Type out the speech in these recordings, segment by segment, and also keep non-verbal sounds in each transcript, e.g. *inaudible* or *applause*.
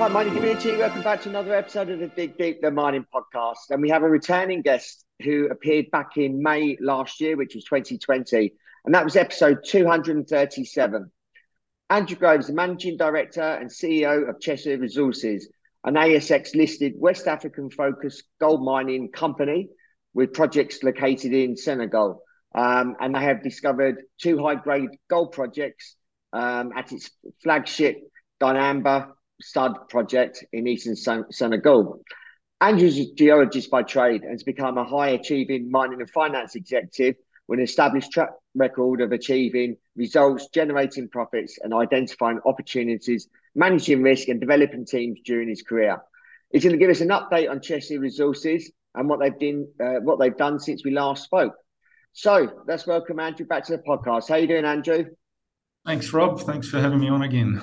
Hi, mining community. Welcome back to another episode of the Dig Deep, the mining podcast. And we have a returning guest who appeared back in May last year, which was 2020. And that was episode 237. Andrew Groves, the managing director and CEO of Chesser Resources, an ASX listed West African focused gold mining company with projects located in Senegal. Um, and they have discovered two high grade gold projects um, at its flagship Diamba Sud project in eastern Senegal. Andrew's a geologist by trade and has become a high achieving mining and finance executive with an established track record of achieving results, generating profits, and identifying opportunities, managing risk, and developing teams during his career. He's going to give us an update on Chesser Resources and what they've done, uh, what they've done since we last spoke. So let's welcome Andrew back to the podcast. How you doing, Andrew? Thanks, Rob. Thanks for having me on again.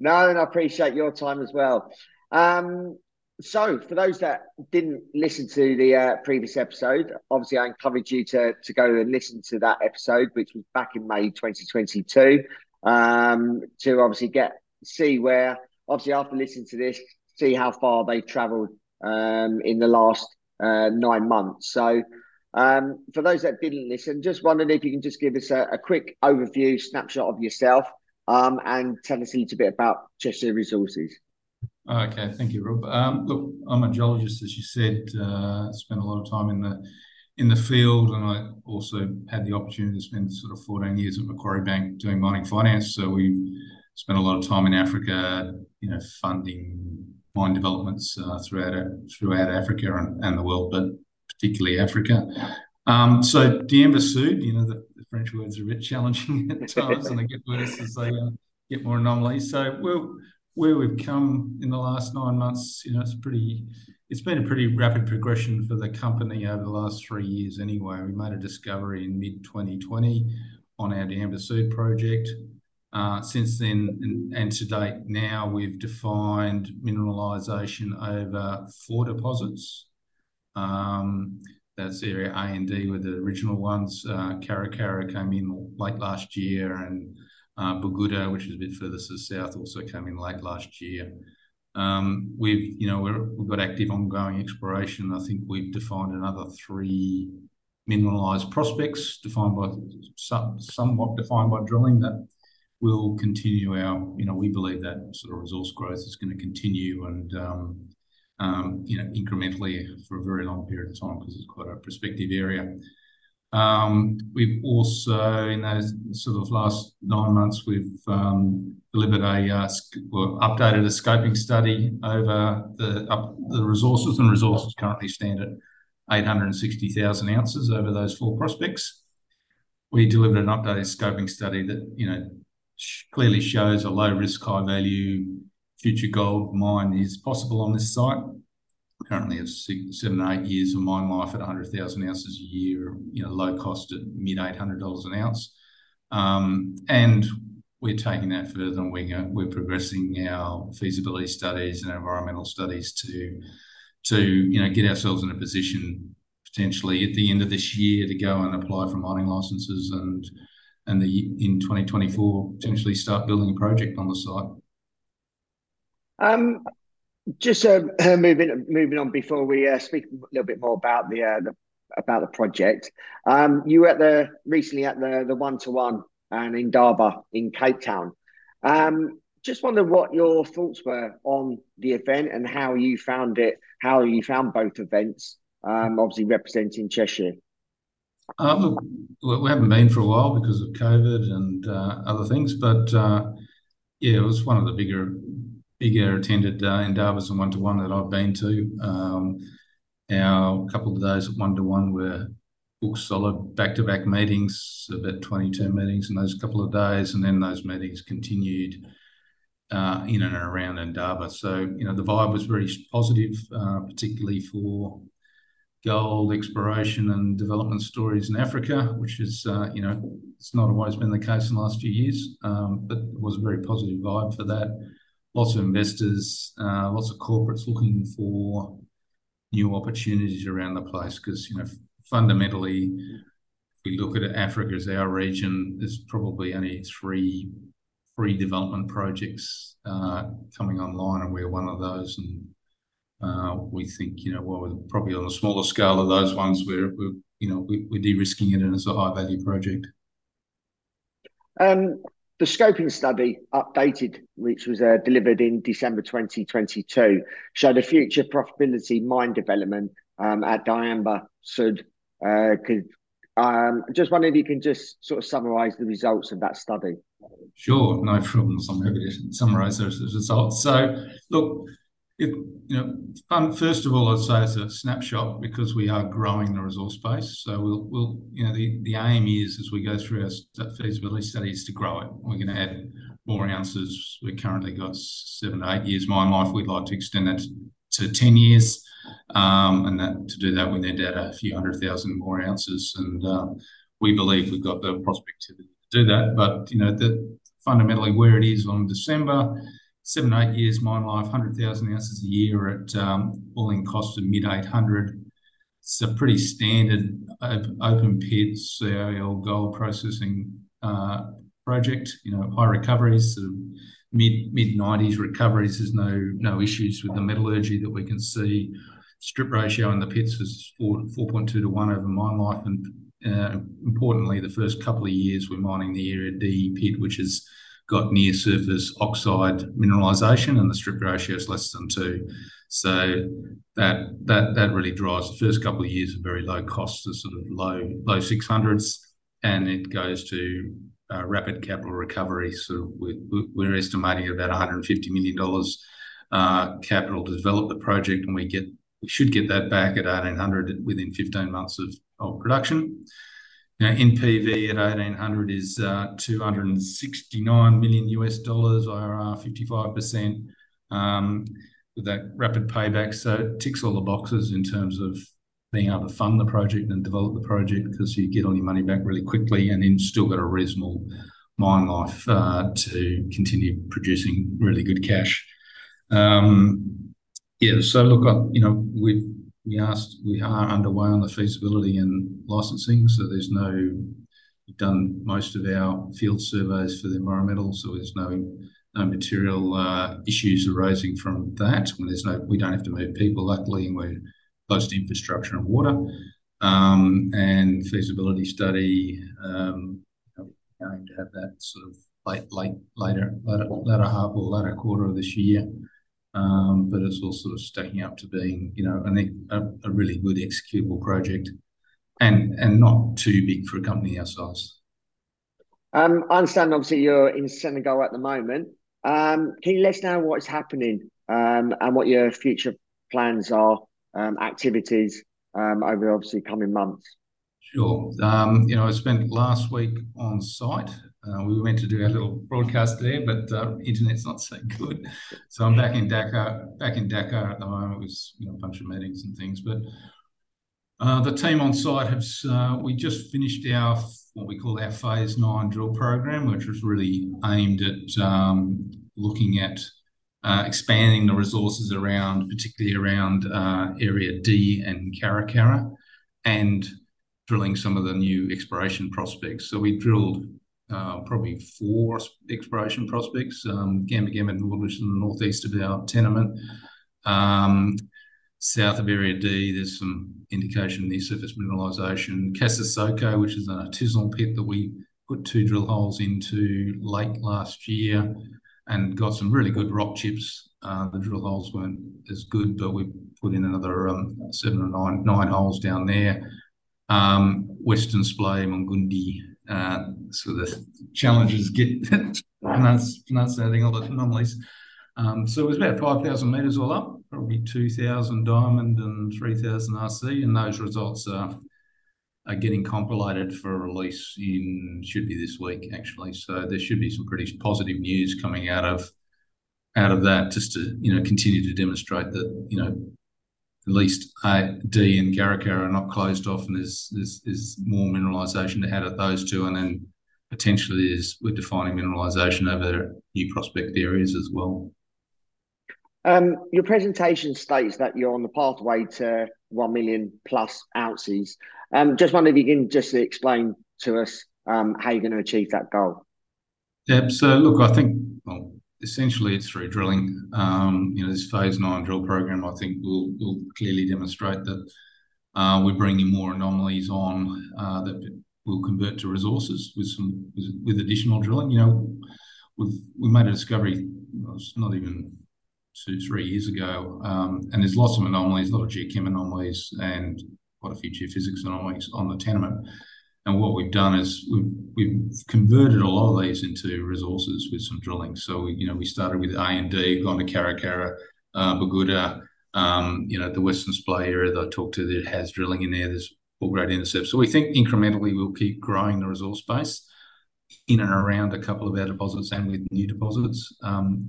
No, and I appreciate your time as well. Um, so, for those that didn't listen to the uh, previous episode, obviously I encourage you to to go and listen to that episode, which was back in May 2022, um, to obviously get see where obviously after listening to this, see how far they've travelled um, in the last uh, nine months. So, um, for those that didn't listen, just wondering if you can just give us a, a quick overview, snapshot of yourself, um, and tell us a little bit about Chesser Resources. Okay, thank you, Rob. Um, look, I'm a geologist, as you said. Uh, spent a lot of time in the in the field, and I also had the opportunity to spend sort of 14 years at Macquarie Bank doing mining finance. So we spent a lot of time in Africa, you know, funding mine developments uh, throughout throughout Africa and, and the world, but particularly Africa. Um, so Diamba Sud, you know, the, the, French words are a bit challenging *laughs* at times, and they get worse as they uh, get more anomalies. So where, where we've come in the last nine months, you know, it's pretty, it's been a pretty rapid progression for the company over the last three years. Anyway, we made a discovery in mid 2020 on our Diamba Sud project. Uh, since then and, and, to date now, we've defined mineralisation over four deposits. Um, that's area A and D were the original ones. Uh, Karakara came in late last year, and uh, Bougouda, which is a bit further to the south, also came in late last year. Um, we've, you know, we're, we've got active ongoing exploration. I think we've defined another three mineralized prospects defined by some, somewhat defined by drilling that will continue our, you know, we believe that sort of resource growth is going to continue and um, um, you know, incrementally for a very long period of time because it's quite a prospective area. Um, we've also, in those sort of last nine months, we've um, delivered a uh, well, updated a scoping study over the up, the resources, and resources currently stand at 860,000 ounces over those four prospects. We delivered an updated scoping study that you know clearly shows a low risk, high value future gold mine is possible on this site. Currently have six, seven, eight years of mine life at 100,000 ounces a year, you know, low cost at mid $800 an ounce. Um, and we're taking that further and we're, we're progressing our feasibility studies and environmental studies to, to, you know, get ourselves in a position potentially at the end of this year to go and apply for mining licenses and, and the, in 2024 potentially start building a project on the site. Um, just uh, *laughs* moving moving on before we uh, speak a little bit more about the, uh, the about the project. Um, you were at the recently at the the one to one and Indaba in Cape Town. Um, just wonder what your thoughts were on the event and how you found it, how you found both events. Um, obviously representing Chesser. Uh, look, we haven't been for a while because of COVID and uh, other things, but uh, yeah, it was one of the bigger bigger attended uh, Indabas and one to one that I've been to. Um, our couple of days at one to one were book solid back to back meetings, about 22 meetings in those couple of days. And then those meetings continued in and around Indaba. So you know, the vibe was very positive, particularly for gold exploration and development stories in Africa, which is uh, you know, it's not always been the case in the last few years, but it was a very positive vibe for that. Lots of investors, uh, lots of corporates looking for new opportunities around the place because you know fundamentally, if we look at Africa as our region, there's probably only three development projects uh, coming online, and we're one of those. And uh, we think, you know while well, we're probably on a smaller scale of those ones. We're we're you know we, are de-risking it and it's a high-value project. Um, The scoping study updated, which was uh, delivered in December 2022, showed a future profitability mine development um, at Diamba Sud. Uh, could um, just wondering if you can just sort of summarize the results of that study. Sure. No problems. I'm happy to summarize those results. So look, Um, first of all, I'd say it's a snapshot because we are growing the resource base. So we'll, you know, the aim is, as we go through our feasibility studies, to grow it. We're going to add more ounces. We've currently got seven to eight years mine life. We'd like to extend that to 10 years. Um, and to do that, we need to add a few hundred thousand more ounces. And uh, we believe we've got the prospectivity to do that. But you know, fundamentally, where it is on December, seven eight years mine life, 100,000 ounces a year at um, all-in cost of mid-$800. It's a pretty standard open pit CIL gold processing uh, project. You know, high recoveries, sort of mid mid 90s recoveries. There's no no issues with the metallurgy that we can see. Strip ratio in the pits is 4.2 to 1 over mine life. And uh, importantly, the first couple of years, we're mining the Area D pit, which has got near-surface oxide mineralization, and the strip ratio is less than 2. So that that that really drives the first couple of years of very low cost, sort of low low 600s. and It goes to uh, rapid capital recovery. So we're estimating about $150 million uh, capital to develop the project, and we get we should get that back at 1,800 within 15 months of production. NPV at 1,800 is uh, $269 million, IRR 55%, um, with that rapid payback. So it ticks all the boxes in terms of being able to fund the project and develop the project because you get all your money back really quickly and then still got a reasonable mine life uh, to continue producing really good cash. Um, yeah. So look, we are underway on the feasibility and licensing. So there's no. we've done most of our field surveys for the environmental. So there's no material uh, issues arising from that. We don't have to move people, luckily, and we're close to infrastructure and water. Um, and feasibility study, um, going to have that sort of late, late, later half or later quarter of this year. Um, but it's all sort of stacking up to being, I think, a really good executable project and not too big for a company our size. Um, I understand, obviously, you're in Senegal at the moment. Um, can you let us know what's happening and what your future plans are, activities over, obviously, coming months? Sure. You know, I spent last week on site. Uh, we were meant to do a little broadcast there, but the internet's not so *laughs* good. So I'm back in Dakar back in Dakar at the moment with a bunch of meetings and things. But uh, the team on site, has we just finished our what we call our phase nine drill program, which was really aimed at um, looking at expanding the resources around, particularly around Area D and Kara-Kara and drilling some of the new exploration prospects. So we drilled Uh, probably four exploration prospects: um, Gamba-Gamba and Northwest in the northeast of our tenement. Um, south of Area D, there's some indication of near-surface mineralisation. Kassassoko, which is an artisanal pit that we put two drill holes into late last year and got some really good rock chips. Uh, the drill holes weren't as good, but we put in another um, seven or nine holes down there. Western Splay, Mungundi. Uh, so the challenges get *laughs* pronouncing all the anomalies. Um, so it was about 5,000 meters all up, probably 2,000 diamond and 3,000 RC. And those results are are getting compilated for release in should be this week, actually. So there should be some pretty positive news coming out of out of that just to you know continue to demonstrate that at least D and Karakara are not closed off, and there's there's more mineralization to add at those two. And then potentially, is we're defining mineralization over new prospect areas as well. Um, your presentation states that you're on the pathway to 1 million plus ounces. Um, just wondering if you can just explain to us um, how you're going to achieve that goal. Yeah. So look, I think, well, essentially, it's through drilling. Um, you know, This Phase 9 drill program, I think, will clearly demonstrate that uh, we're bringing more anomalies on uh, that will convert to resources with some with additional drilling. You know, we've made a discovery not even two, three years ago, um, and there's lots of anomalies, a lot of geochem anomalies, and quite a few geophysics anomalies on the tenement. And what we've done is we've converted a lot of these into resources with some drilling. So we you know we started with A and D, gone to Karakara, uh, Bougouda, um, you know, the Western Splay area that I talked to that has drilling in there. There's all great intercepts. So we think incrementally we'll keep growing the resource base in and around a couple of our deposits and with new deposits. Um,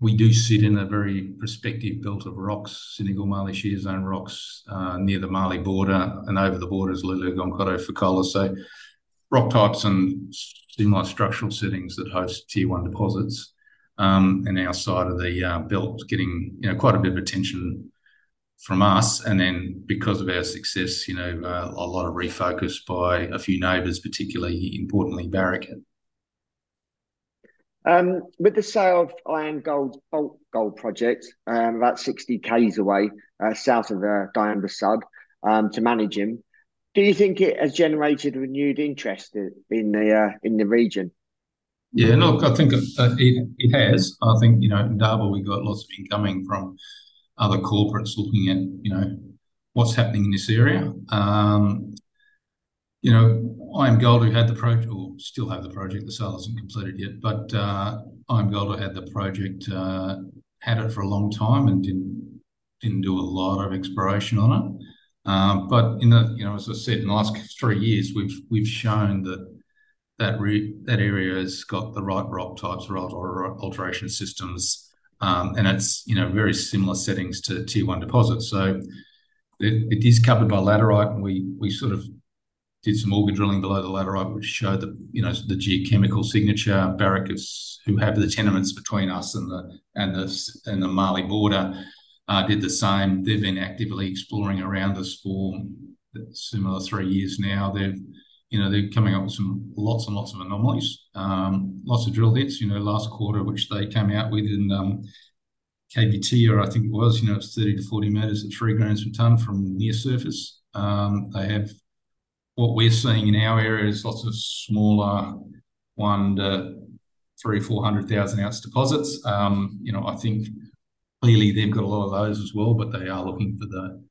We do sit in a very prospective belt of rocks, Senegal-Mali Shear Zone rocks uh, near the Mali border, and over the border is Loulo-Gounkoto-Fekola. So rock types and similar structural settings that host Tier 1 deposits. Um, and our side of the uh, belt is getting quite a bit of attention from us. And then because of our success, you know, uh, a lot of refocus by a few neighbors, particularly importantly, Barrick. Um, with the sale of IAMGOLD's Boto Gold project, um, about 60 k's away uh, south of uh, Diamba Sud um, to Managem, do you think it has generated renewed interest in the uh, in the region? Yeah. Look, I think it has. I think you know in Indaba, we've got lots of incoming from other corporates looking at you know what's happening in this area. IAMGOLD, who had the project or still have the project, the sale hasn't completed yet, but uh, IAMGOLD, who had the project, uh, had it for a long time and didn't didn't do a lot of exploration on it. Uh, but in the, you know, as I said, in the last three years, we've we've shown that that that area has got the right rock types, right alteration systems, um, and it's you know very similar settings to Tier 1 deposits. So it is covered by laterite, and we we sort of did some auger drilling below the laterite, which showed the you know the geochemical signature. Barrick, who have the tenements between us and the and the and the Mali border, uh, did the same. They've been actively exploring around us for similar three years now. They've you know they're coming up with some lots and lots of anomalies, um, lots of drill hits. You know, Last quarter, which they came out with in um, KBT, or I think it was, You know, it's thirty to forty meters at 3 grams per ton from near surface. Um, What we're seeing in our area is lots of smaller 1 to 300,000-400,000 ounce deposits. Um, you know, I think clearly they've got a lot of those as well, but they are looking for the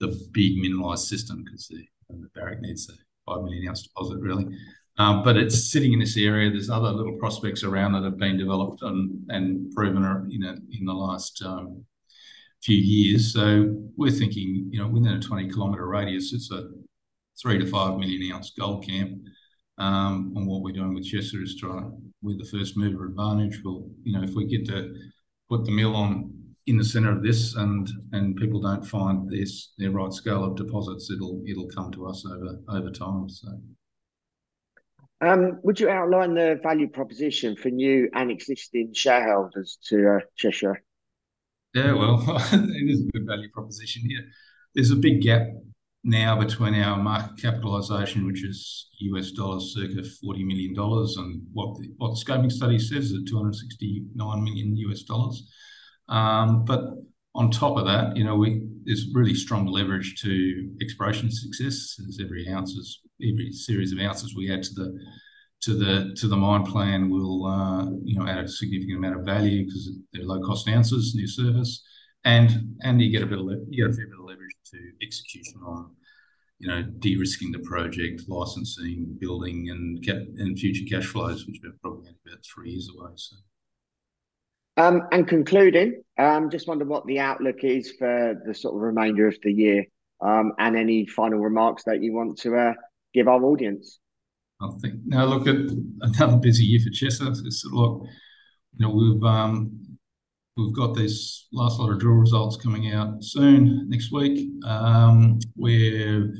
the big mineralized system because the, the Barrick needs a 5 million ounce deposit, really. But it's sitting in this area. There's other little prospects around that have been developed and and proven in in the last few years. So we're thinking you know, within a 20 kilometre radius, it's a 3-5 million ounce gold camp. Um, and what we're doing with Chesser is trying with the first mover advantage. We'll, you know, if we get to put the mill on in the center of this and and people don't find this their right scale of deposits, it'll it'll come to us over over time, so. Um, would you outline the value proposition for new and existing shareholders to uh, Chesser? Yeah, well, *laughs* it is a good value proposition here. There's a big gap now between our market capitalization, which is US dollars circa $40 million, and what the scoping study says is at 269 million. US dollars. Um, but on top of that, you know, we there's really strong leverage to exploration success. As every ounces, every series of ounces we add to the mine plan will uh, you know add a significant amount of value because they're low-cost ounces near surface. And and you get a fair bit of leverage to execution on you know, de-risking the project, licensing, building, and future cash flows, which we're probably about three years away, so. Um, and concluding, um, just wonder what the outlook is for the sort of remainder of the year um, and any final remarks that you want to uh, give our audience. I think, now look at another busy year for Chesser. Look, you know, we've um, we've got this last lot of drill results coming out soon next week, um, where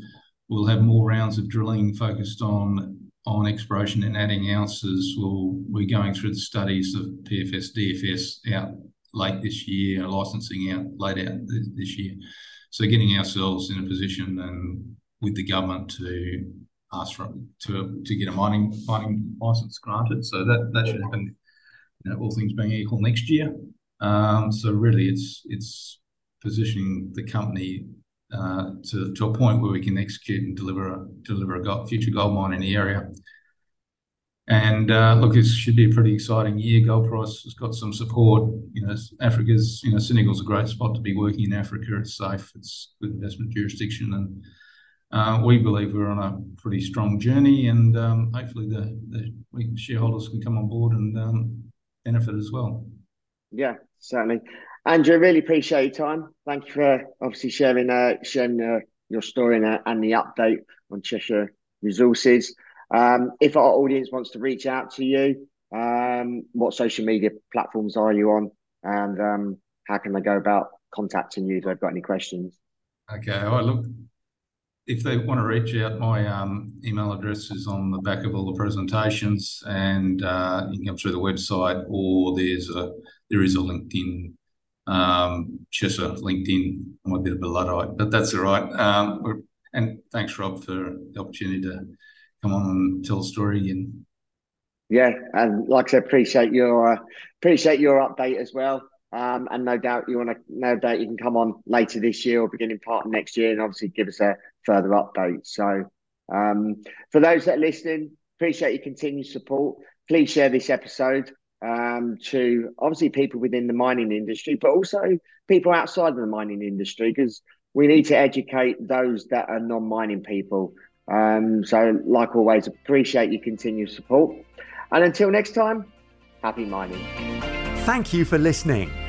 we'll have more rounds of drilling focused on on exploration and adding ounces. We'll we're going through the studies of PFS, DFS out late this year, licensing out late out this year. So getting ourselves in a position and with the government to ask for to to get a mining mining license granted. So that that should happen, you know, all things being equal next year. Um, so really, it's it's positioning the company uh, to to a point where we can execute and deliver a deliver a gold, future gold mine in the area. And uh, look, it should be a pretty exciting year. Gold price has got some support. You know, Africa's, you know, Senegal's a great spot to be working in Africa. It's safe. It's good investment jurisdiction, and uh, we believe we're on a pretty strong journey. And um, hopefully, the, the shareholders can come on board and um, benefit as well. Yeah, certainly. Andrew, really appreciate your time. Thank you for obviously sharing uh, sharing uh, your story and, uh, and the update on Chesser Resources. Um, if our audience wants to reach out to you, um, what social media platforms are you on, and um, how can they go about contacting you if they've got any questions? Okay, well, look, if they want to reach out, my um, email address is on the back of all the presentations, and uh, you can come through the website, or there's a there is a LinkedIn um, a LinkedIn. I'm a bit of a luddite, but that's all right. Um, and thanks, Rob, for the opportunity to come on and tell a story. again. yeah, and like I said, appreciate your uh, appreciate your update as well. Um, and no doubt you want to, no doubt you can come on later this year or beginning part of next year, and obviously give us a further update. So, um, for those that are listening, appreciate your continued support. Please share this episode um, to obviously people within the mining industry, but also people outside of the mining industry, because we need to educate those that are non-mining people. Um, so, like always, appreciate your continued support. And until next time, happy mining. Thank you for listening.